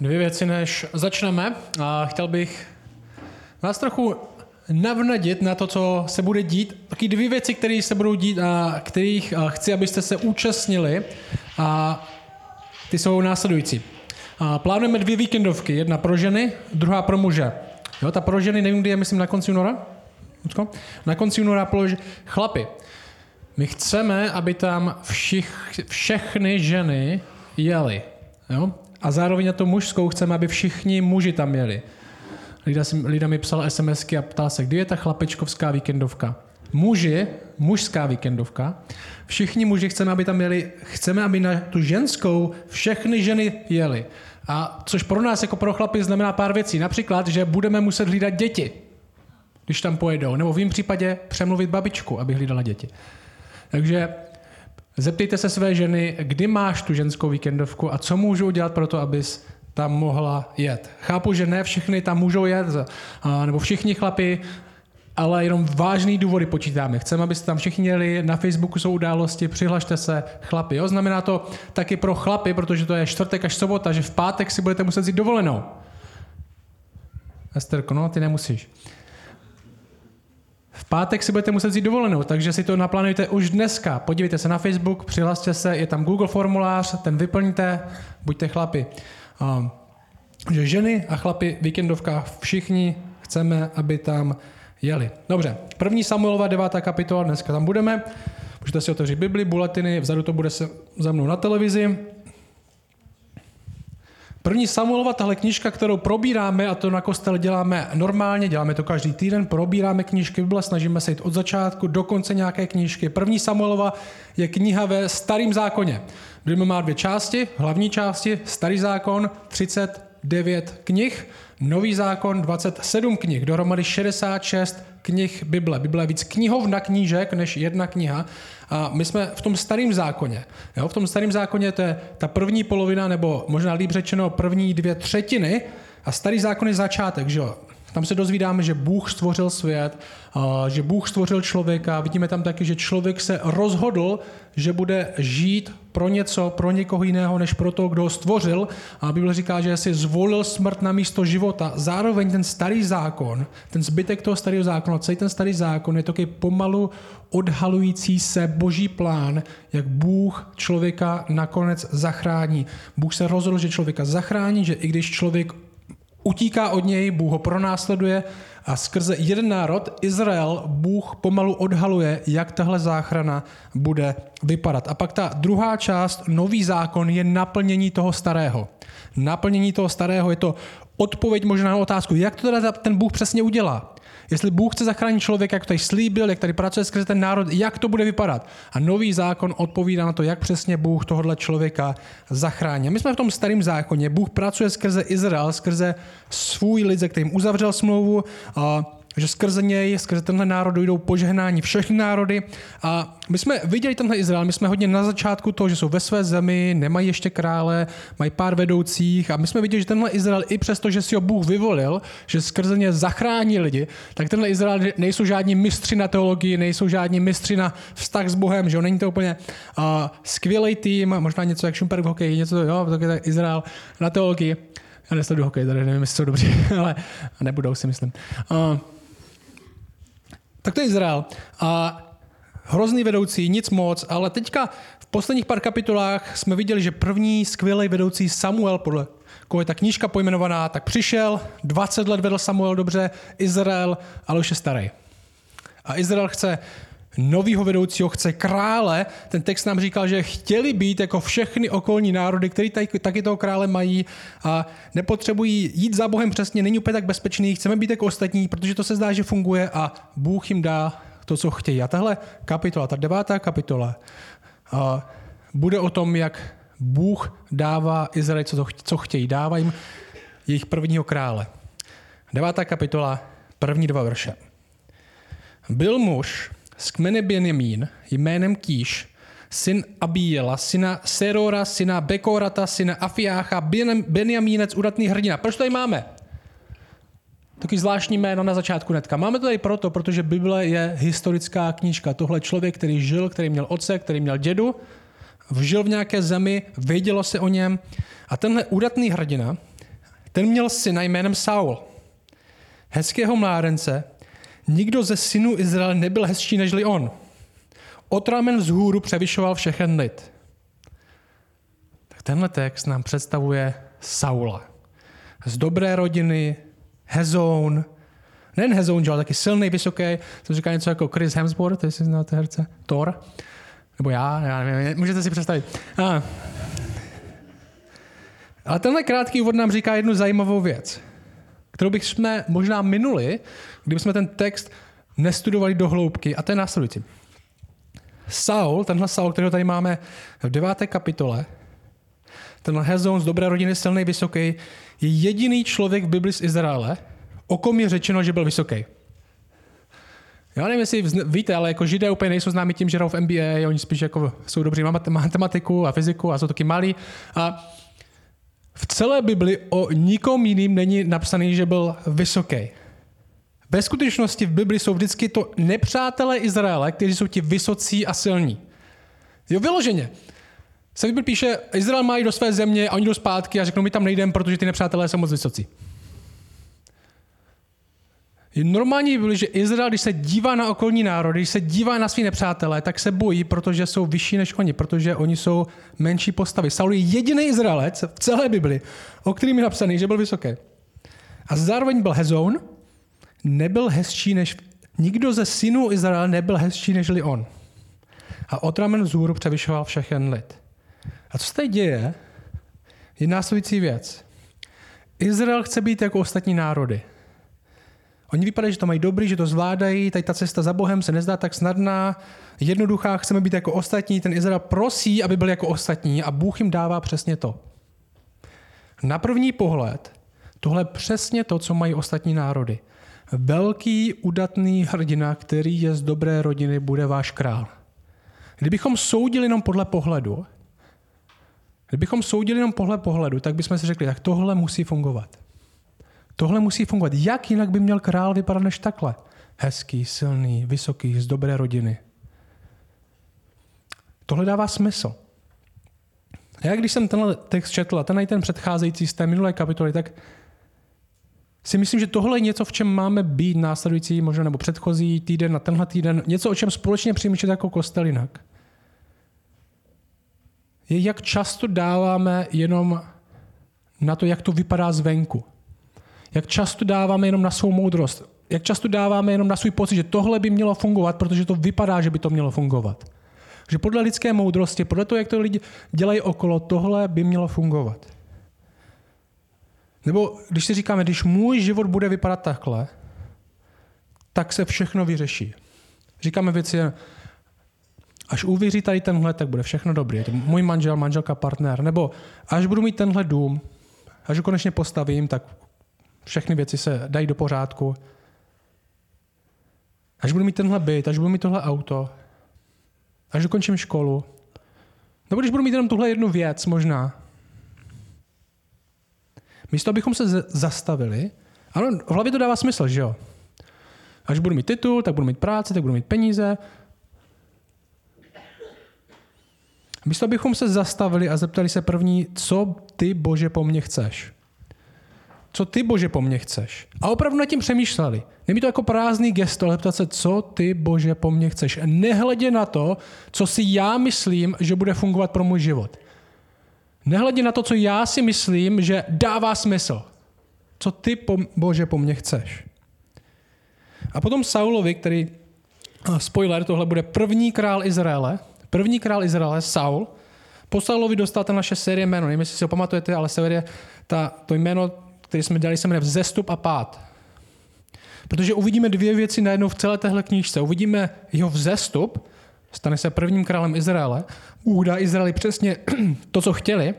dvě věci, než začneme. A chtěl bych vás trochu navnadit na to, co se bude dít. Taky dvě věci, které se budou dít a kterých chci, abyste se účastnili. A ty jsou následující. A plánujeme dvě víkendovky. Jedna pro ženy, druhá pro muže. Jo, ta pro ženy, nevím, kdy je, myslím, na konci února? Na konci února polož... Chlapi, my chceme, aby tam všich, všechny ženy jeli. Jo? A zároveň na to mužskou chceme, aby všichni muži tam jeli. Lida, Lida mi psala SMSky a ptala se, kdy je ta chlapečkovská víkendovka. Muži, mužská víkendovka, všichni muži chceme, aby tam jeli, chceme, aby na tu ženskou všechny ženy jeli. A což pro nás jako pro chlapy znamená pár věcí. Například, že budeme muset hlídat děti, když tam pojedou. Nebo v jím případě přemluvit babičku, aby hlídala děti. Takže zeptejte se své ženy, kdy máš tu ženskou víkendovku a co můžu udělat pro to, abys tam mohla jet. Chápu, že ne všechny tam můžou jet, nebo všichni chlapi, ale jenom vážný důvody počítáme. Chceme, abyste tam všichni jeli, na Facebooku jsou události, přihlašte se, chlapi. Jo? Znamená to taky pro chlapy, protože to je čtvrtek až sobota, že v pátek si budete muset jít dovolenou. Esterko, no, ty nemusíš. V pátek si budete muset jít dovolenou, takže si to naplánujte už dneska. Podívejte se na Facebook, přihlaste se, je tam Google formulář, ten vyplňte, buďte chlapi. Um, že ženy a chlapi víkendovka všichni chceme, aby tam jeli. Dobře, první Samuelova devátá kapitola, dneska tam budeme. Můžete si otevřít Bibli, buletiny, vzadu to bude se za mnou na televizi. První Samuelova, tahle knižka, kterou probíráme, a to na kostel děláme normálně, děláme to každý týden, probíráme knížky Bible, snažíme se jít od začátku do konce nějaké knížky. První Samuelova je kniha ve starém zákoně. Bible má dvě části, hlavní části, starý zákon, 39 knih, nový zákon, 27 knih, dohromady 66 knih Bible. Bible je víc knihovna knížek než jedna kniha. A my jsme v tom starém zákoně. Jo? V tom starém zákoně to je ta první polovina, nebo možná líp řečeno první dvě třetiny. A starý zákon je začátek, že jo? Tam se dozvídáme, že Bůh stvořil svět, že Bůh stvořil člověka. Vidíme tam taky, že člověk se rozhodl, že bude žít pro něco, pro někoho jiného, než pro to, kdo ho stvořil. A Bible říká, že si zvolil smrt na místo života. Zároveň ten starý zákon, ten zbytek toho starého zákona, celý ten starý zákon je taky pomalu odhalující se boží plán, jak Bůh člověka nakonec zachrání. Bůh se rozhodl, že člověka zachrání, že i když člověk utíká od něj, Bůh ho pronásleduje a skrze jeden národ, Izrael, Bůh pomalu odhaluje, jak tahle záchrana bude vypadat. A pak ta druhá část, nový zákon, je naplnění toho starého. Naplnění toho starého je to odpověď možná na otázku, jak to teda ten Bůh přesně udělá. Jestli Bůh chce zachránit člověka, jak tady slíbil, jak tady pracuje skrze ten národ, jak to bude vypadat. A nový zákon odpovídá na to, jak přesně Bůh tohohle člověka zachrání. My jsme v tom starém zákoně. Bůh pracuje skrze Izrael, skrze svůj lid, se kterým uzavřel smlouvu. A že skrze něj, skrze tenhle národ dojdou požehnání všechny národy. A my jsme viděli tenhle Izrael, my jsme hodně na začátku toho, že jsou ve své zemi, nemají ještě krále, mají pár vedoucích a my jsme viděli, že tenhle Izrael i přesto, že si ho Bůh vyvolil, že skrze ně zachrání lidi, tak tenhle Izrael nejsou žádní mistři na teologii, nejsou žádní mistři na vztah s Bohem, že jo, není to úplně uh, skvělý tým, možná něco jak Šumperk v hokeji, něco, jo, tak je Izrael na teologii. Já nesleduju hokej, tady nevím, jestli jsou dobří, ale nebudou si myslím. Uh, tak to je Izrael. A hrozný vedoucí, nic moc, ale teďka v posledních pár kapitolách jsme viděli, že první skvělý vedoucí Samuel, podle koho je ta knížka pojmenovaná, tak přišel, 20 let vedl Samuel dobře, Izrael, ale už je starý. A Izrael chce novýho vedoucího, chce krále. Ten text nám říkal, že chtěli být jako všechny okolní národy, který taky, taky toho krále mají a nepotřebují jít za Bohem přesně, není úplně tak bezpečný, chceme být jako ostatní, protože to se zdá, že funguje a Bůh jim dá to, co chtějí. A tahle kapitola, ta devátá kapitola, a bude o tom, jak Bůh dává Izraeli, co, co chtějí. Dává jim jejich prvního krále. Devátá kapitola, první dva verše. Byl muž, z kmene Benjamín jménem Kýš, syn Abíjela, syna Serora, syna Bekorata, syna Afiácha, Benjamínec, udatný hrdina. Proč tady máme? Taky zvláštní jméno na začátku netka. Máme to tady proto, protože Bible je historická knížka. Tohle člověk, který žil, který měl otce, který měl dědu, žil v nějaké zemi, vědělo se o něm. A tenhle údatný hrdina ten měl syna jménem Saul. Hezkého mládence, nikdo ze synů Izraele nebyl hezčí nežli on. Otramen z hůru převyšoval všechen lid. Tak tenhle text nám představuje Saula. Z dobré rodiny, Hezoun, nejen Hezoun, ale taky silný, vysoký, to říká něco jako Chris Hemsworth, jestli znáte herce, Thor, nebo já, já nevím, můžete si představit. A. Ale tenhle krátký úvod nám říká jednu zajímavou věc, kterou bych jsme možná minuli, kdybychom ten text nestudovali do hloubky, a to je následující. Saul, tenhle Saul, kterého tady máme v deváté kapitole, tenhle Hezon z dobré rodiny, silný, vysoký, je jediný člověk v Bibli z Izraele, o kom je řečeno, že byl vysoký. Já nevím, jestli víte, ale jako židé úplně nejsou známí tím, že hrajou v NBA, oni spíš jako jsou dobří matematiku a fyziku a jsou taky malí. A v celé Bibli o nikom jiným není napsaný, že byl vysoký. Ve skutečnosti v Bibli jsou vždycky to nepřátelé Izraele, kteří jsou ti vysocí a silní. Jo, vyloženě. Se Bible píše, Izrael mají do své země a oni jdou zpátky a řeknou, my tam nejdeme, protože ty nepřátelé jsou moc vysocí. Normální bylo, že Izrael, když se dívá na okolní národy, když se dívá na svý nepřátelé, tak se bojí, protože jsou vyšší než oni, protože oni jsou menší postavy. Saul je jediný Izraelec v celé Bibli, o kterým je napsaný, že byl vysoký. A zároveň byl Hezoun, nebyl hezčí než... Nikdo ze synů Izraele nebyl hezčí nežli on. A otramen vzhůru převyšoval všechen lid. A co se teď děje, je následující věc. Izrael chce být jako ostatní národy. Oni vypadají, že to mají dobrý, že to zvládají, tady ta cesta za Bohem se nezdá tak snadná, jednoduchá, chceme být jako ostatní. Ten Izrael prosí, aby byl jako ostatní a Bůh jim dává přesně to. Na první pohled tohle přesně to, co mají ostatní národy. Velký, udatný hrdina, který je z dobré rodiny, bude váš král. Kdybychom soudili jenom podle pohledu, kdybychom soudili jenom podle pohledu, tak bychom si řekli, tak tohle musí fungovat. Tohle musí fungovat. Jak jinak by měl král vypadat než takhle? Hezký, silný, vysoký, z dobré rodiny. Tohle dává smysl. Já když jsem tenhle text četl a ten ten předcházející z té minulé kapitoly, tak si myslím, že tohle je něco, v čem máme být následující, možná nebo předchozí týden na tenhle týden, něco, o čem společně přemýšlet jako kostel jinak. Je, jak často dáváme jenom na to, jak to vypadá zvenku. Jak často dáváme jenom na svou moudrost. Jak často dáváme jenom na svůj pocit, že tohle by mělo fungovat, protože to vypadá, že by to mělo fungovat. Že podle lidské moudrosti, podle toho, jak to lidi dělají okolo, tohle by mělo fungovat. Nebo když si říkáme, když můj život bude vypadat takhle, tak se všechno vyřeší. Říkáme věci, až uvěří tady tenhle, tak bude všechno dobré. Můj manžel, manželka, partner. Nebo až budu mít tenhle dům, až ho konečně postavím, tak všechny věci se dají do pořádku. Až budu mít tenhle byt, až budu mít tohle auto, až dokončím školu, nebo když budu mít jenom tuhle jednu věc možná, místo abychom se zastavili, ano, v hlavě to dává smysl, že jo? Až budu mít titul, tak budu mít práci, tak budu mít peníze. Místo abychom se zastavili a zeptali se první, co ty, Bože, po mně chceš co ty Bože po mně chceš. A opravdu nad tím přemýšleli. Není to jako prázdný gesto, ale ptat se, co ty Bože po mně chceš. Nehledě na to, co si já myslím, že bude fungovat pro můj život. Nehledě na to, co já si myslím, že dává smysl. Co ty po, Bože po mně chceš. A potom Saulovi, který, spoiler, tohle bude první král Izraele, první král Izraele, Saul, po Saulovi dostal ten naše série jméno, nevím, jestli si ho pamatujete, ale série, ta, to jméno který jsme dělali, se jmenuje Vzestup a pád. Protože uvidíme dvě věci najednou v celé téhle knížce. Uvidíme jeho vzestup, stane se prvním králem Izraele, údá Izraeli přesně to, co chtěli,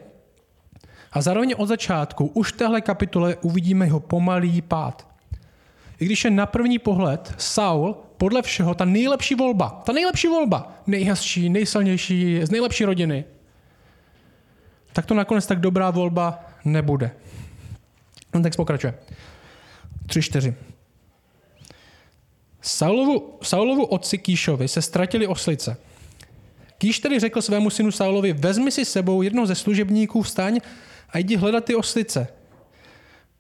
a zároveň od začátku, už v téhle kapitole uvidíme jeho pomalý pád. I když je na první pohled Saul podle všeho ta nejlepší volba, ta nejlepší volba, nejhezčí, nejsilnější, z nejlepší rodiny, tak to nakonec tak dobrá volba nebude. Ten text pokračuje. 3-4. Saulovu, Saulovu otci Kýšovi se ztratili oslice. Kýš tedy řekl svému synu Saulovi, vezmi si sebou jednoho ze služebníků, vstaň a jdi hledat ty oslice.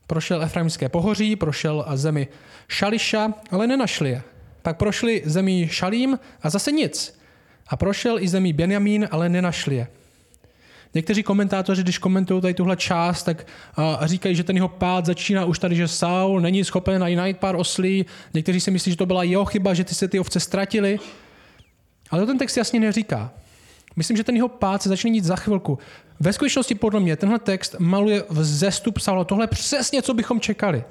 Prošel Efraimské pohoří, prošel zemi Šališa, ale nenašli je. Pak prošli zemí Šalím a zase nic. A prošel i zemí Benjamín, ale nenašli je. Někteří komentátoři, když komentují tady tuhle část, tak uh, říkají, že ten jeho pád začíná už tady, že Saul není schopen ani najít pár oslí. Někteří si myslí, že to byla jeho chyba, že ty se ty ovce ztratili. Ale to ten text jasně neříká. Myslím, že ten jeho pád se začne dít za chvilku. Ve skutečnosti podle mě tenhle text maluje vzestup Saula. Tohle je přesně, co bychom čekali.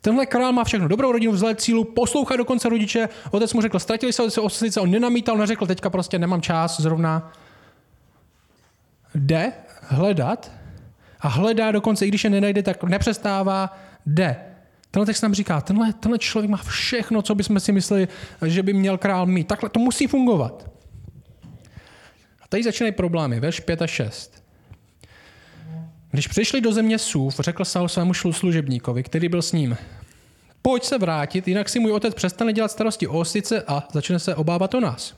Tenhle král má všechno. Dobrou rodinu, vzhled cílu, poslouchá dokonce rodiče. Otec mu řekl, ztratili se oslice, on nenamítal, neřekl, teďka prostě nemám čas zrovna. Jde hledat a hledá dokonce, i když je nenajde, tak nepřestává, jde. Tenhle text nám říká, tenhle, tenhle člověk má všechno, co bychom si mysleli, že by měl král mít. Takhle to musí fungovat. A tady začínají problémy, verš 5 a 6. Když přišli do země Sův, řekl Saul svému služebníkovi, který byl s ním, pojď se vrátit, jinak si můj otec přestane dělat starosti o osice a začne se obávat o nás.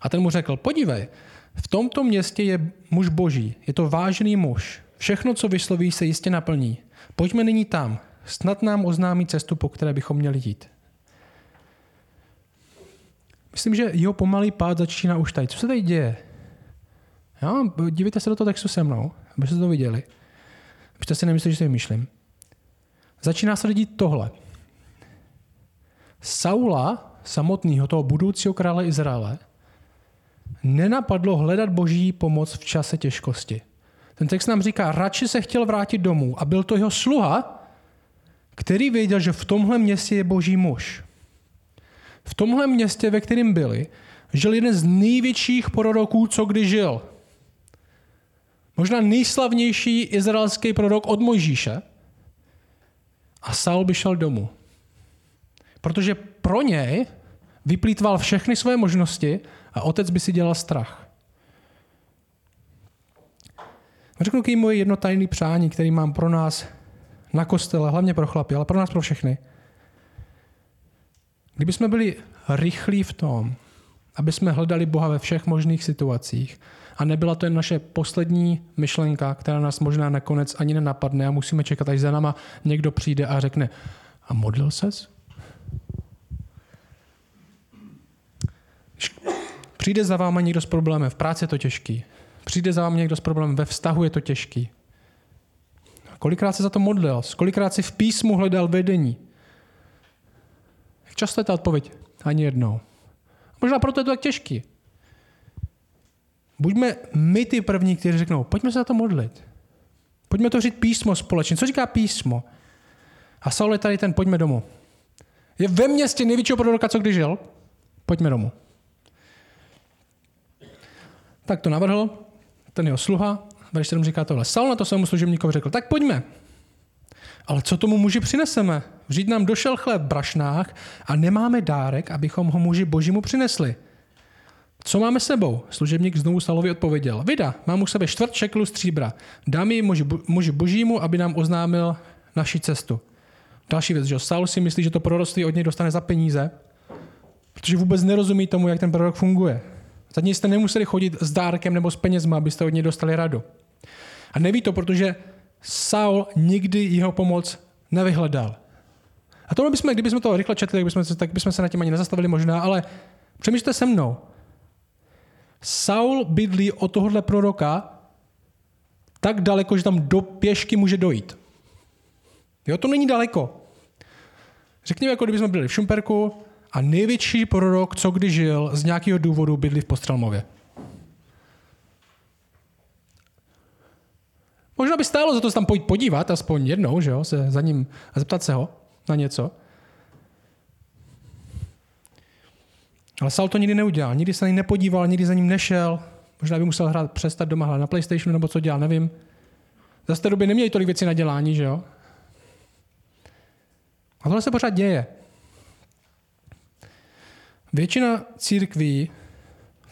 A ten mu řekl, podívej, v tomto městě je muž boží, je to vážný muž. Všechno, co vysloví, se jistě naplní. Pojďme nyní tam, snad nám oznámí cestu, po které bychom měli jít. Myslím, že jeho pomalý pád začíná už tady. Co se tady děje? Jo, dívejte se do toho textu se mnou, abyste to viděli. Abyste si nemysleli, že si vymýšlím. Začíná se dít tohle. Saula, samotného, toho budoucího krále Izraele, nenapadlo hledat boží pomoc v čase těžkosti. Ten text nám říká, radši se chtěl vrátit domů a byl to jeho sluha, který věděl, že v tomhle městě je boží muž. V tomhle městě, ve kterém byli, žil jeden z největších proroků, co kdy žil. Možná nejslavnější izraelský prorok od Mojžíše. A Saul by šel domů. Protože pro něj vyplýtval všechny své možnosti a otec by si dělal strach. Řeknu jaký moje jedno tajné přání, který mám pro nás na kostele, hlavně pro chlapy, ale pro nás pro všechny. Kdyby jsme byli rychlí v tom, aby jsme hledali Boha ve všech možných situacích a nebyla to jen naše poslední myšlenka, která nás možná nakonec ani nenapadne a musíme čekat, až za náma někdo přijde a řekne a modlil ses? Přijde za váma někdo s problémem, v práci je to těžký. Přijde za váma někdo s problémem, ve vztahu je to těžký. Kolikrát se za to modlil? Kolikrát si v písmu hledal vedení? Jak často je ta odpověď? Ani jednou. Možná proto je to tak těžký. Buďme my ty první, kteří řeknou, pojďme se za to modlit. Pojďme to říct písmo společně. Co říká písmo? A Saul je tady ten, pojďme domů. Je ve městě největšího proroka, co kdy žil. Pojďme domů. Tak to navrhl ten jeho sluha, verš 7 říká tohle. Saul na to svému služebníkovi řekl, tak pojďme. Ale co tomu muži přineseme? Vždyť nám došel chléb v brašnách a nemáme dárek, abychom ho muži božímu přinesli. Co máme sebou? Služebník znovu Salovi odpověděl. Vida, mám u sebe čtvrt šeklu stříbra. Dám ji muži, muži božímu, aby nám oznámil naši cestu. Další věc, že Saul si myslí, že to proroctví od něj dostane za peníze, protože vůbec nerozumí tomu, jak ten prorok funguje. Zatím jste nemuseli chodit s dárkem nebo s penězma, abyste od něj dostali radu. A neví to, protože Saul nikdy jeho pomoc nevyhledal. A tohle bychom, kdybychom to rychle četli, tak bychom, tak bychom se na tím ani nezastavili možná, ale přemýšlejte se mnou. Saul bydlí od tohohle proroka tak daleko, že tam do pěšky může dojít. Jo, to není daleko. Řekněme, jako kdybychom byli v Šumperku a největší prorok, co kdy žil, z nějakého důvodu bydlí v Postrelmově. Možná by stálo za to se tam pojít podívat, aspoň jednou, že jo, se za ním a zeptat se ho na něco. Ale Saul to nikdy neudělal, nikdy se na něj nepodíval, nikdy za ním nešel. Možná by musel hrát, přestat doma hrát na PlayStationu nebo co dělal, nevím. Za té době neměli tolik věcí na dělání, že jo? A tohle se pořád děje. Většina církví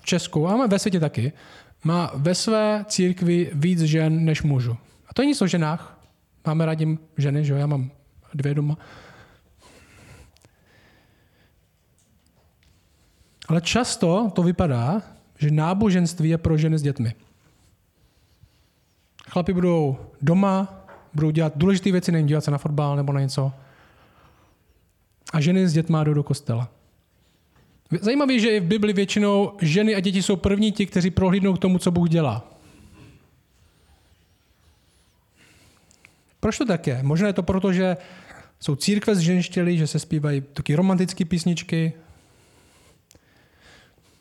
v Česku, a ve světě taky, má ve své církvi víc žen než mužů. A to nic o ženách. Máme rádi ženy, že jo? Já mám dvě doma. Ale často to vypadá, že náboženství je pro ženy s dětmi. Chlapi budou doma, budou dělat důležité věci, nevím, dívat se na fotbal nebo na něco. A ženy s dětma jdou do kostela. Zajímavé, že i v Bibli většinou ženy a děti jsou první ti, kteří prohlídnou k tomu, co Bůh dělá. Proč to tak je? Možná je to proto, že jsou církve zženštělí, že se zpívají taky romantické písničky.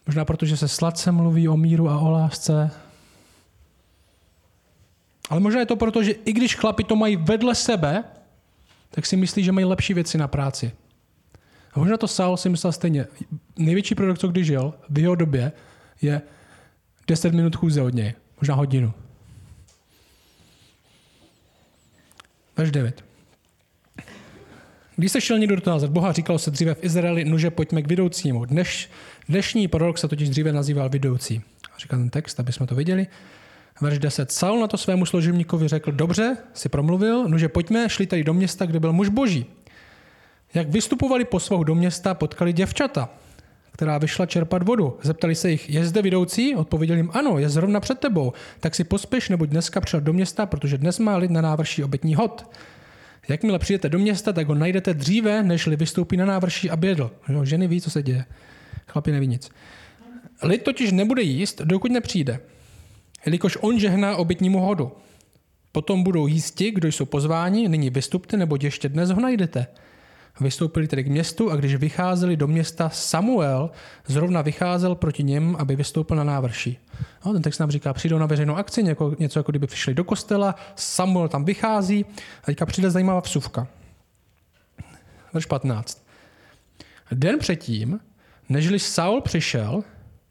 Možná proto, že se sladce mluví o míru a o lásce. Ale možná je to proto, že i když chlapi to mají vedle sebe, tak si myslí, že mají lepší věci na práci. A možná to Saul si myslel stejně. Největší produkt, co kdy žil v jeho době, je 10 minut chůze od něj. Možná hodinu. Verš 9. Když se šel někdo dotázat Boha, říkalo se dříve v Izraeli, nože pojďme k vidoucímu. Dneš, dnešní prorok se totiž dříve nazýval vidoucí. Říká ten text, aby jsme to viděli. Verš 10. Saul na to svému složivníkovi řekl, dobře, si promluvil, nože pojďme, šli tady do města, kde byl muž boží. Jak vystupovali po svou do města, potkali děvčata, která vyšla čerpat vodu. Zeptali se jich, je zde vidoucí? Odpověděl jim, ano, je zrovna před tebou. Tak si pospěš, nebo dneska přijel do města, protože dnes má lid na návrší obětní hod. Jakmile přijdete do města, tak ho najdete dříve, než vystoupí na návrší a bědl. ženy ví, co se děje. Chlapi neví nic. Lid totiž nebude jíst, dokud nepřijde, jelikož on žehná obětnímu hodu. Potom budou jíst ti, kdo jsou pozváni, nyní vystupte, nebo ještě dnes ho najdete. Vystoupili tedy k městu a když vycházeli do města, Samuel zrovna vycházel proti něm, aby vystoupil na návrší. No, ten text nám říká, přijdou na veřejnou akci, něco, něco jako kdyby přišli do kostela, Samuel tam vychází a teďka přijde zajímavá vsuvka. Verš 15. Den předtím, nežli Saul přišel,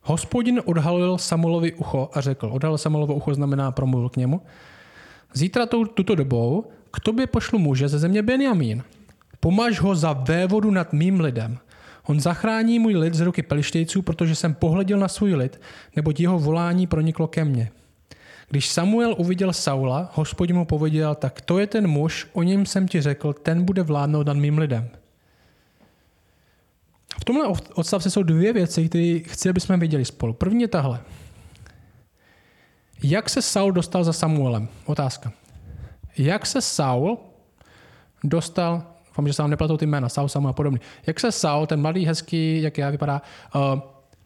hospodin odhalil Samuelovi ucho a řekl, odhalil Samuelovo ucho znamená promluvil k němu, zítra tuto dobou k tobě pošlu muže ze země Benjamín, Pomaž ho za vévodu nad mým lidem. On zachrání můj lid z ruky pelištejců, protože jsem pohleděl na svůj lid, neboť jeho volání proniklo ke mně. Když Samuel uviděl Saula, hospodin mu pověděl, tak to je ten muž, o něm jsem ti řekl, ten bude vládnout nad mým lidem. V tomhle odstavce jsou dvě věci, které chci, aby jsme viděli spolu. První je tahle. Jak se Saul dostal za Samuelem? Otázka. Jak se Saul dostal Doufám, že se vám neplatou ty jména, Saul, Samuel a podobně. Jak se Saul, ten mladý, hezký, jak já vypadá, uh,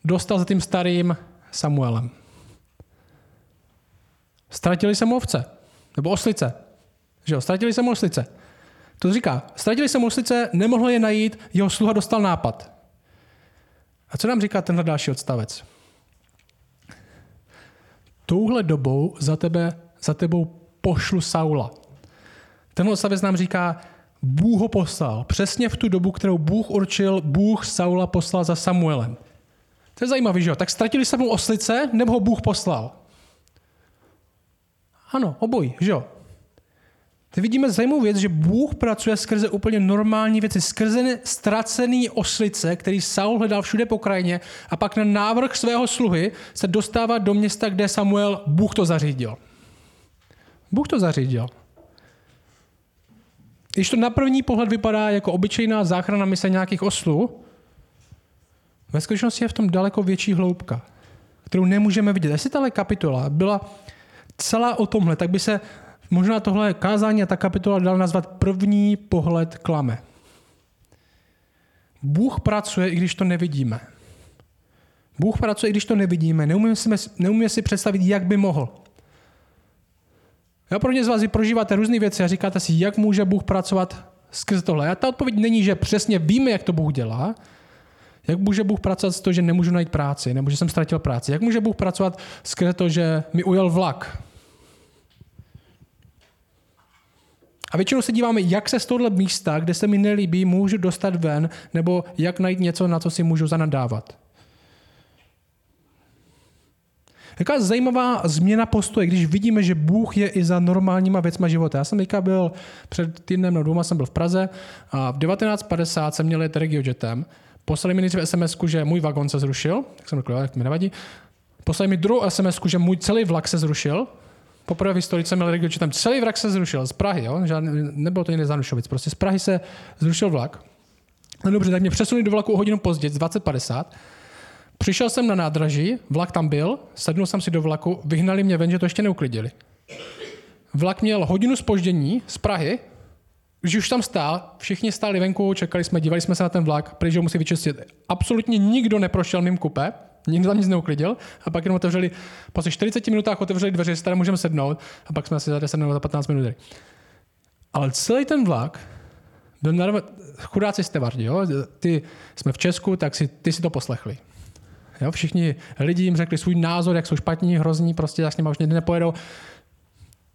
dostal za tím starým Samuelem? Ztratili se mu ovce. Nebo oslice. Že jo? Ztratili se mu oslice. To říká, ztratili se mu oslice, nemohl je najít, jeho sluha dostal nápad. A co nám říká tenhle další odstavec? Touhle dobou za, tebe, za tebou pošlu Saula. Tenhle odstavec nám říká, Bůh ho poslal. Přesně v tu dobu, kterou Bůh určil, Bůh Saula poslal za Samuelem. To je zajímavé, že jo? Tak ztratili se mu oslice, nebo ho Bůh poslal? Ano, obojí, že jo? Teď vidíme zajímavou věc, že Bůh pracuje skrze úplně normální věci, skrze ztracený oslice, který Saul hledal všude po krajině a pak na návrh svého sluhy se dostává do města, kde Samuel, Bůh to zařídil. Bůh to zařídil. Když to na první pohled vypadá jako obyčejná záchrana mise nějakých oslů, ve skutečnosti je v tom daleko větší hloubka, kterou nemůžeme vidět. Jestli tahle kapitola byla celá o tomhle, tak by se možná tohle kázání a ta kapitola dala nazvat první pohled klame. Bůh pracuje, i když to nevidíme. Bůh pracuje, i když to nevidíme. Neumíme si, neumíme si představit, jak by mohl. Jo, pro ně z vás prožíváte různé věci a říkáte si, jak může Bůh pracovat skrze tohle. A ta odpověď není, že přesně víme, jak to Bůh dělá, jak může Bůh pracovat s to, že nemůžu najít práci, nebo že jsem ztratil práci? Jak může Bůh pracovat skrze to, že mi ujel vlak? A většinou se díváme, jak se z tohle místa, kde se mi nelíbí, můžu dostat ven, nebo jak najít něco, na co si můžu zanadávat. Jaká zajímavá změna postoje, když vidíme, že Bůh je i za normálníma věcma života. Já jsem teďka byl před týdnem nebo dvěma jsem byl v Praze a v 1950 jsem měl jet regiojetem. Poslali mi nejdřív sms že můj vagon se zrušil, tak jsem řekl, jak mi nevadí. Poslali mi druhou sms že můj celý vlak se zrušil. Poprvé v historii jsem měl regiojetem, celý vlak se zrušil z Prahy, jo? Žádný, nebylo to jiný Zanušovic, prostě z Prahy se zrušil vlak. No dobře, tak mě přesunuli do vlaku o hodinu později, 2050. Přišel jsem na nádraží, vlak tam byl, sednul jsem si do vlaku, vyhnali mě ven, že to ještě neuklidili. vlak měl hodinu spoždění z Prahy, když už tam stál, všichni stáli venku, čekali jsme, dívali jsme se na ten vlak, protože ho musí vyčistit. Absolutně nikdo neprošel mým kupe, nikdo tam nic neuklidil a pak jenom otevřeli, po 40 minutách otevřeli dveře, že můžeme sednout a pak jsme si za 10 nebo za 15 minut. Ale celý ten vlak byl narva, chudáci stevardi, jo? Ty jsme v Česku, tak si, ty si to poslechli. Jo? Všichni lidi jim řekli svůj názor, jak jsou špatní, hrozní, prostě jak s nimi už někdy nepojedou.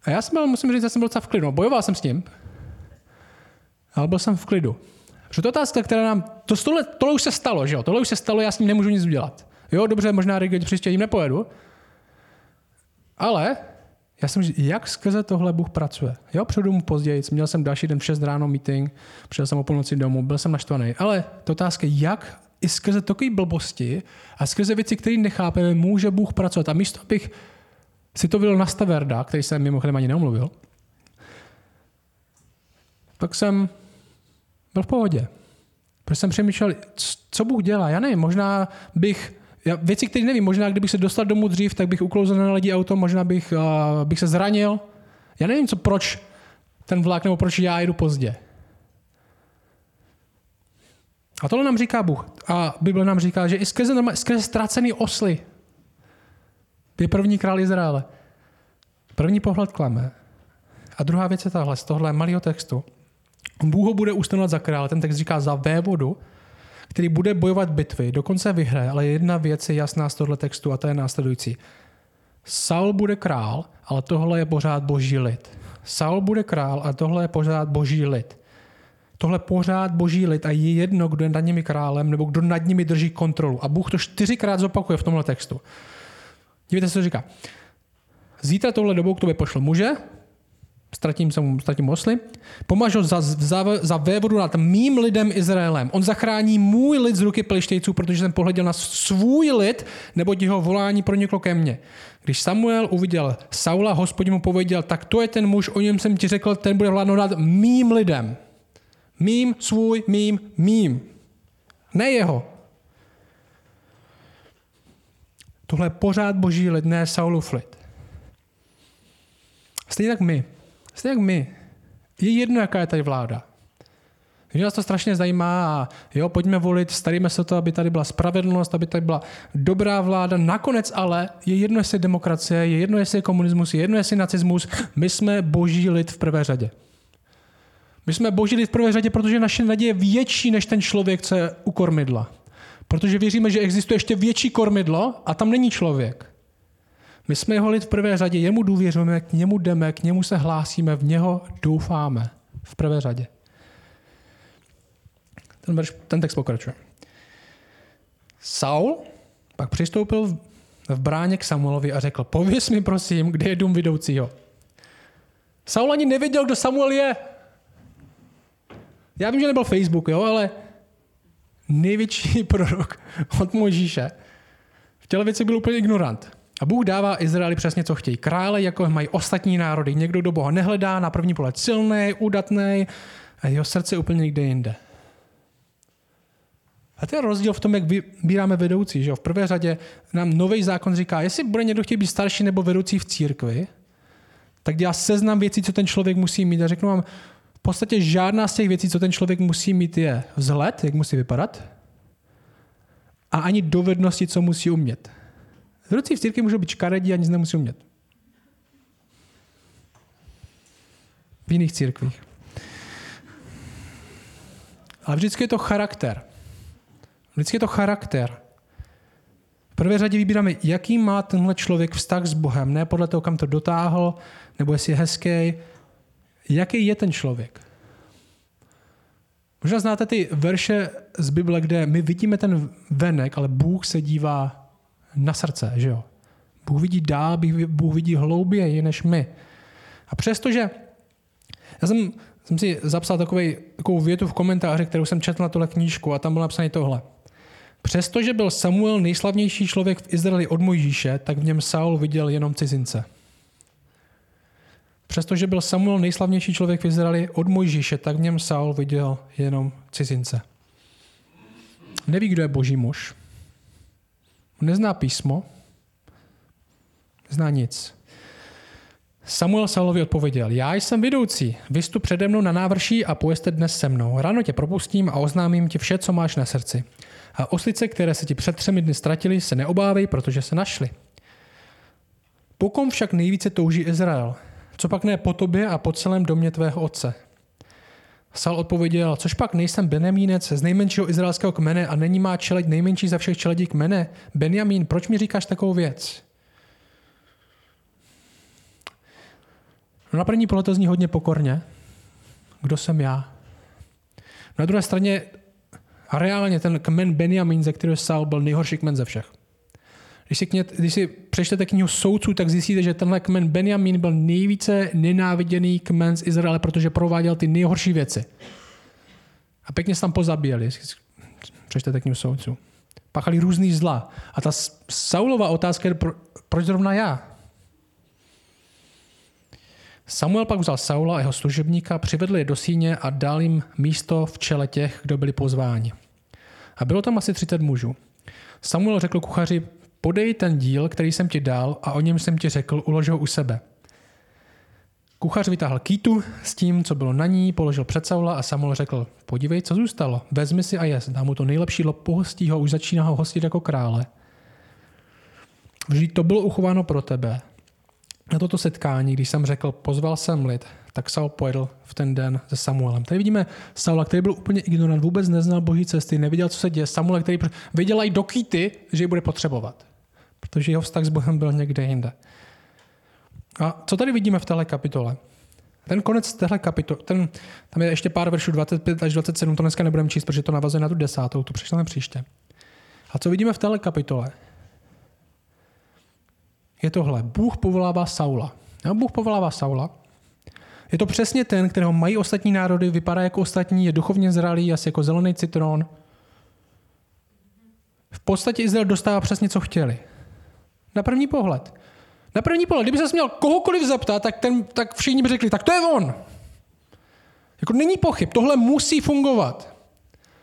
A já jsem byl, musím říct, že jsem byl docela v klidu. Bojoval jsem s tím, ale byl jsem v klidu. Že to otázka, která nám, to tohle, tohle už se stalo, že jo? Tohle už se stalo, já s ním nemůžu nic udělat. Jo, dobře, možná když příště jim nepojedu, ale já jsem říct, jak skrze tohle Bůh pracuje. Jo, přijdu mu později, měl jsem další den v 6 ráno meeting, přišel jsem o půlnoci domů, byl jsem naštvaný. Ale to otázka, jak i skrze takové blbosti a skrze věci, které nechápeme, může Bůh pracovat. A místo, abych si to vylil na Staverda, který jsem mimochodem ani neomluvil, pak jsem byl v pohodě. Protože jsem přemýšlel, co Bůh dělá. Já nevím, možná bych já, věci, které nevím, možná kdybych se dostal domů dřív, tak bych uklouzl na lidi auto, možná bych, uh, bych se zranil. Já nevím, co, proč ten vlak, nebo proč já jedu pozdě. A tohle nám říká Bůh. A Bible nám říká, že i skrze, skrze ztracený osly je první král Izraele. První pohled klame. A druhá věc je tahle, z tohle malého textu. Bůh ho bude ustanovat za krále, ten text říká za vévodu, který bude bojovat bitvy, dokonce vyhraje, ale jedna věc je jasná z tohle textu a to je následující. Saul bude král, ale tohle je pořád boží lid. Saul bude král a tohle je pořád boží lid. Tohle pořád boží lid a je jedno, kdo je nad nimi králem nebo kdo nad nimi drží kontrolu. A Bůh to čtyřikrát zopakuje v tomhle textu. Dívejte se, co říká. Zítra tohle dobou k tobě pošlo muže, ztratím, jsem, ztratím osly, pomažu za, za, za vévodu nad mým lidem Izraelem. On zachrání můj lid z ruky plištějců, protože jsem pohleděl na svůj lid, nebo jeho volání proniklo ke mně. Když Samuel uviděl Saula, hospodin mu pověděl, tak to je ten muž, o něm jsem ti řekl, ten bude vládnout nad mým lidem. Mým, svůj, mým, mým. Ne jeho. Tohle je pořád boží lid, ne Saulův lid. Stejně tak my. Stejně jak my. Je jedno, jaká je tady vláda. Když nás to strašně zajímá a jo, pojďme volit, staríme se to, aby tady byla spravedlnost, aby tady byla dobrá vláda. Nakonec ale je jedno, jestli je demokracie, je jedno, jestli je komunismus, je jedno, jestli je nacismus. My jsme boží lid v prvé řadě. My jsme boží lid v prvé řadě, protože naše naděje je větší než ten člověk, co je u kormidla. Protože věříme, že existuje ještě větší kormidlo a tam není člověk. My jsme jeho lid v prvé řadě, jemu důvěřujeme, k němu jdeme, k němu se hlásíme, v něho doufáme. V prvé řadě. Ten, verš, ten text pokračuje. Saul pak přistoupil v bráně k Samuelovi a řekl, pověs mi prosím, kde je dům vidoucího. Saul ani nevěděl, kdo Samuel je. Já vím, že nebyl Facebook, jo, ale největší prorok od Možíše v těle věci byl úplně ignorant. A Bůh dává Izraeli přesně, co chtějí. Krále, jako mají ostatní národy. Někdo, kdo Boha nehledá, na první pohled silný, udatný, a jeho srdce je úplně někde jinde. A to je rozdíl v tom, jak vybíráme vedoucí. Že? V prvé řadě nám nový zákon říká, jestli bude někdo chtít být starší nebo vedoucí v církvi, tak dělá seznam věcí, co ten člověk musí mít. A řeknu vám, podstatě žádná z těch věcí, co ten člověk musí mít, je vzhled, jak musí vypadat, a ani dovednosti, co musí umět. Vedoucí v církvi můžou být škaredí a nic nemusí umět. V jiných církvích. Ale vždycky je to charakter. Vždycky je to charakter. V prvé řadě vybíráme, jaký má tenhle člověk vztah s Bohem, ne podle toho, kam to dotáhl, nebo jestli je hezký. Jaký je ten člověk? Možná znáte ty verše z Bible, kde my vidíme ten venek, ale Bůh se dívá na srdce, že jo. Bůh vidí dál, Bůh vidí hlouběji než my. A přestože, já jsem, jsem si zapsal takový, takovou větu v komentáři, kterou jsem četl na tuhle knížku a tam bylo napsané tohle. Přestože byl Samuel nejslavnější člověk v Izraeli od Mojžíše, tak v něm Saul viděl jenom cizince. Přestože byl Samuel nejslavnější člověk v Izraeli od Mojžíše, tak v něm Saul viděl jenom cizince. Neví, kdo je boží muž. Nezná písmo, nezná nic. Samuel Saulovi odpověděl, já jsem vedoucí, vystup přede mnou na návrší a pojeste dnes se mnou. Ráno tě propustím a oznámím ti vše, co máš na srdci. A oslice, které se ti před třemi dny ztratili, se neobávej, protože se našly. Pokom však nejvíce touží Izrael, co pak ne po tobě a po celém domě tvého otce. Sal odpověděl, což pak nejsem Benjamínec z nejmenšího izraelského kmene a není má čeleď nejmenší za všech čeledí kmene. Benjamín, proč mi říkáš takovou věc? No na první pohled to zní hodně pokorně. Kdo jsem já? Na druhé straně reálně ten kmen Benjamin, ze kterého Saul byl nejhorší kmen ze všech. Když si, kně, když si přečtete knihu soudců, tak zjistíte, že tenhle kmen Benjamin byl nejvíce nenáviděný kmen z Izraele, protože prováděl ty nejhorší věci. A pěkně se tam pozabíjeli. Přečtete knihu soudců. Pachali různý zla. A ta Saulova otázka je, proč zrovna já? Samuel pak vzal Saula a jeho služebníka, přivedl je do síně a dal jim místo v čele těch, kdo byli pozváni. A bylo tam asi 30 mužů. Samuel řekl kuchaři, podej ten díl, který jsem ti dal a o něm jsem ti řekl, ulož ho u sebe. Kuchař vytáhl kýtu s tím, co bylo na ní, položil před Saula a Samuel řekl, podívej, co zůstalo, vezmi si a jes, dám mu to nejlepší lop, pohostí ho, už začíná ho hostit jako krále. Vždyť to bylo uchováno pro tebe na toto setkání, když jsem řekl, pozval jsem lid, tak Saul pojedl v ten den se Samuelem. Tady vidíme Saula, který byl úplně ignorant, vůbec neznal boží cesty, neviděl, co se děje. Samuel, který viděl i do kýty, že ji bude potřebovat, protože jeho vztah s Bohem byl někde jinde. A co tady vidíme v téhle kapitole? Ten konec téhle kapitoly, ten, tam je ještě pár veršů 25 až 27, to dneska nebudeme číst, protože to navazuje na tu desátou, tu přečteme příště. A co vidíme v téhle kapitole? je tohle. Bůh povolává Saula. No, Bůh povolává Saula. Je to přesně ten, kterého mají ostatní národy, vypadá jako ostatní, je duchovně zralý, asi jako zelený citron. V podstatě Izrael dostává přesně, co chtěli. Na první pohled. Na první pohled, kdyby se měl kohokoliv zeptat, tak, ten, tak všichni by řekli, tak to je on. Jako není pochyb, tohle musí fungovat.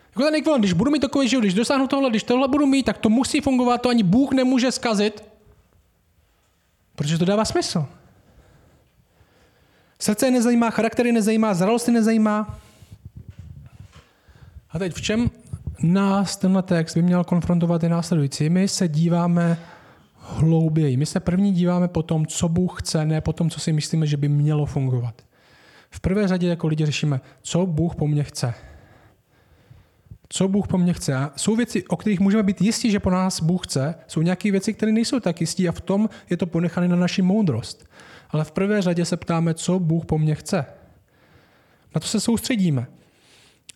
Jako ten ekvivalent, když budu mít takový život, když dosáhnu tohle, když tohle budu mít, tak to musí fungovat, to ani Bůh nemůže zkazit. Protože to dává smysl. Srdce je nezajímá, charaktery nezajímá, zralosti nezajímá. A teď v čem nás tenhle text by měl konfrontovat i následující? My se díváme hlouběji. My se první díváme po tom, co Bůh chce, ne po tom, co si myslíme, že by mělo fungovat. V prvé řadě jako lidi řešíme, co Bůh po mně chce co Bůh po mně chce. A jsou věci, o kterých můžeme být jistí, že po nás Bůh chce, jsou nějaké věci, které nejsou tak jistí a v tom je to ponechané na naši moudrost. Ale v prvé řadě se ptáme, co Bůh po mně chce. Na to se soustředíme.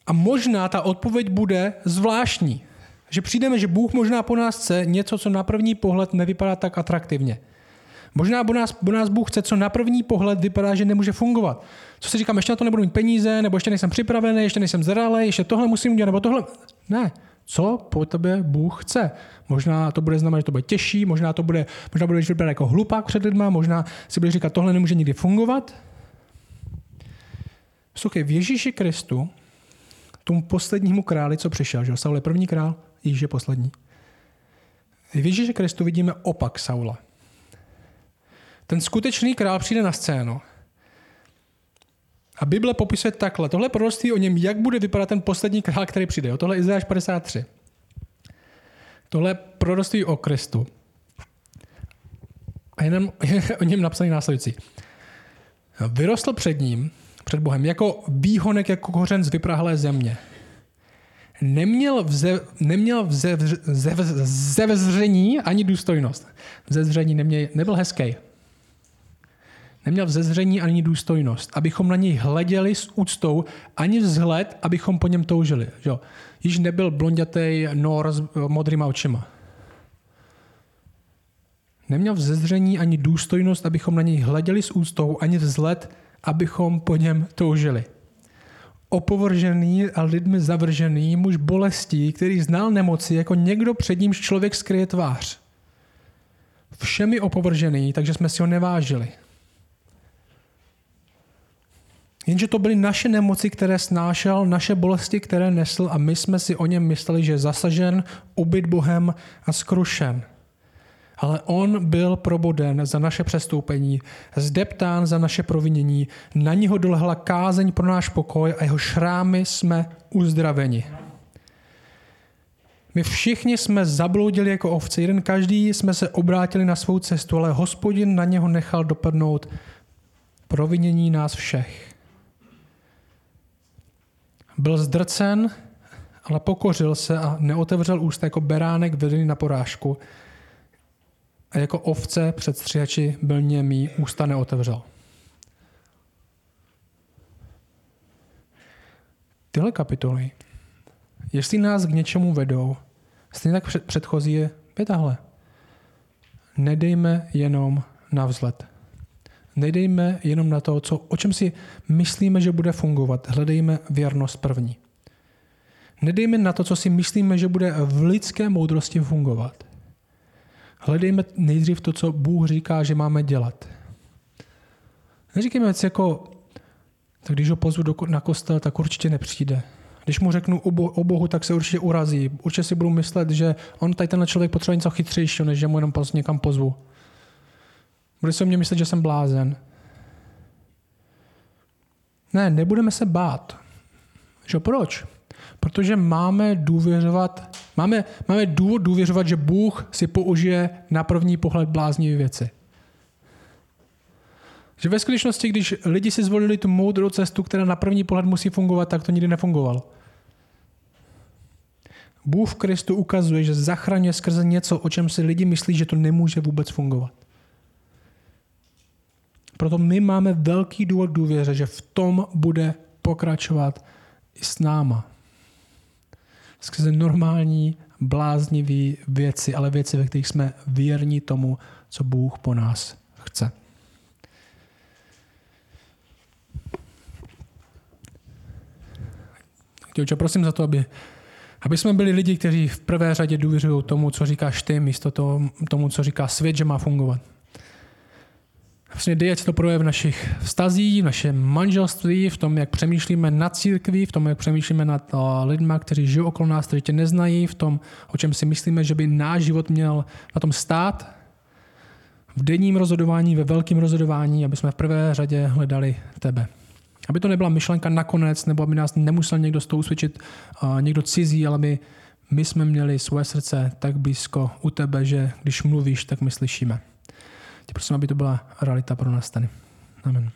A možná ta odpověď bude zvláštní. Že přijdeme, že Bůh možná po nás chce něco, co na první pohled nevypadá tak atraktivně. Možná po nás, po nás Bůh chce, co na první pohled vypadá, že nemůže fungovat. Co si říkám, ještě na to nebudu mít peníze, nebo ještě nejsem připravený, ještě nejsem zralý, ještě tohle musím udělat, nebo tohle. Ne. Co po tebe Bůh chce? Možná to bude znamenat, že to bude těžší, možná to bude, možná budeš vypadat jako hlupák před lidma, možná si budeš říkat, tohle nemůže nikdy fungovat. Sluchej, v Ježíši Kristu, tomu poslednímu králi, co přišel, že Saul je první král, Ježíš je poslední. V Ježíši Kristu vidíme opak Saula. Ten skutečný král přijde na scénu. A Bible popisuje takhle. Tohle proroctví o něm, jak bude vypadat ten poslední král, který přijde. Tohle je Izajáš 53. Tohle je proroctví o Kristu. A jenom je o něm napsaný následující. Vyrostl před ním, před Bohem, jako výhonek, jako kořen z vyprahlé země. Neměl, vze, neměl vze, vze, vze, vzření ani důstojnost. Vzezření neměl, nebyl hezký neměl vzezření ani důstojnost, abychom na něj hleděli s úctou, ani vzhled, abychom po něm toužili. Jo. Již nebyl blondětej nor s modrýma očima. Neměl vzezření ani důstojnost, abychom na něj hleděli s úctou, ani vzhled, abychom po něm toužili. Opovržený a lidmi zavržený muž bolestí, který znal nemoci, jako někdo před nímž člověk skryje tvář. Všemi opovržený, takže jsme si ho nevážili. Jenže to byly naše nemoci, které snášel, naše bolesti, které nesl a my jsme si o něm mysleli, že je zasažen, ubyt Bohem a skrušen. Ale on byl proboden za naše přestoupení, zdeptán za naše provinění, na něho dolehla kázeň pro náš pokoj a jeho šrámy jsme uzdraveni. My všichni jsme zabloudili jako ovce, jeden každý jsme se obrátili na svou cestu, ale hospodin na něho nechal dopadnout provinění nás všech. Byl zdrcen, ale pokořil se a neotevřel ústa jako beránek vedený na porážku. A jako ovce před stříhači byl němý, ústa neotevřel. Tyhle kapitoly, jestli nás k něčemu vedou, stejně tak předchozí je, je tahle. Nedejme jenom na vzhled. Nedejme jenom na to, co, o čem si myslíme, že bude fungovat. Hledejme věrnost první. Nedejme na to, co si myslíme, že bude v lidské moudrosti fungovat. Hledejme nejdřív to, co Bůh říká, že máme dělat. Neříkejme věci jako, tak když ho pozvu do, na kostel, tak určitě nepřijde. Když mu řeknu o, o Bohu, tak se určitě urazí. Určitě si budu myslet, že on tady tenhle člověk potřebuje něco chytřejšího, než že mu jenom prostě někam pozvu. Bude se o mě myslet, že jsem blázen. Ne, nebudeme se bát. Že proč? Protože máme důvěřovat, máme, máme důvod důvěřovat, že Bůh si použije na první pohled bláznivé věci. Že ve skutečnosti, když lidi si zvolili tu moudrou cestu, která na první pohled musí fungovat, tak to nikdy nefungovalo. Bůh v Kristu ukazuje, že zachraňuje skrze něco, o čem si lidi myslí, že to nemůže vůbec fungovat. Proto my máme velký důvod důvěře, že v tom bude pokračovat i s náma. Skrze normální, bláznivý věci, ale věci, ve kterých jsme věrní tomu, co Bůh po nás chce. Děvče, prosím za to, aby, aby jsme byli lidi, kteří v prvé řadě důvěřují tomu, co říkáš ty, místo tomu, co říká svět, že má fungovat. Vlastně dej, ať to projev v našich vztazích, v našem manželství, v tom, jak přemýšlíme nad církví, v tom, jak přemýšlíme nad lidmi, kteří žijou okolo nás, kteří tě neznají, v tom, o čem si myslíme, že by náš život měl na tom stát, v denním rozhodování, ve velkém rozhodování, aby jsme v prvé řadě hledali tebe. Aby to nebyla myšlenka nakonec, nebo aby nás nemusel někdo z toho usvědčit, uh, někdo cizí, ale aby my jsme měli svoje srdce tak blízko u tebe, že když mluvíš, tak my slyšíme. Tě prosím, aby to byla realita pro nás tady. Amen.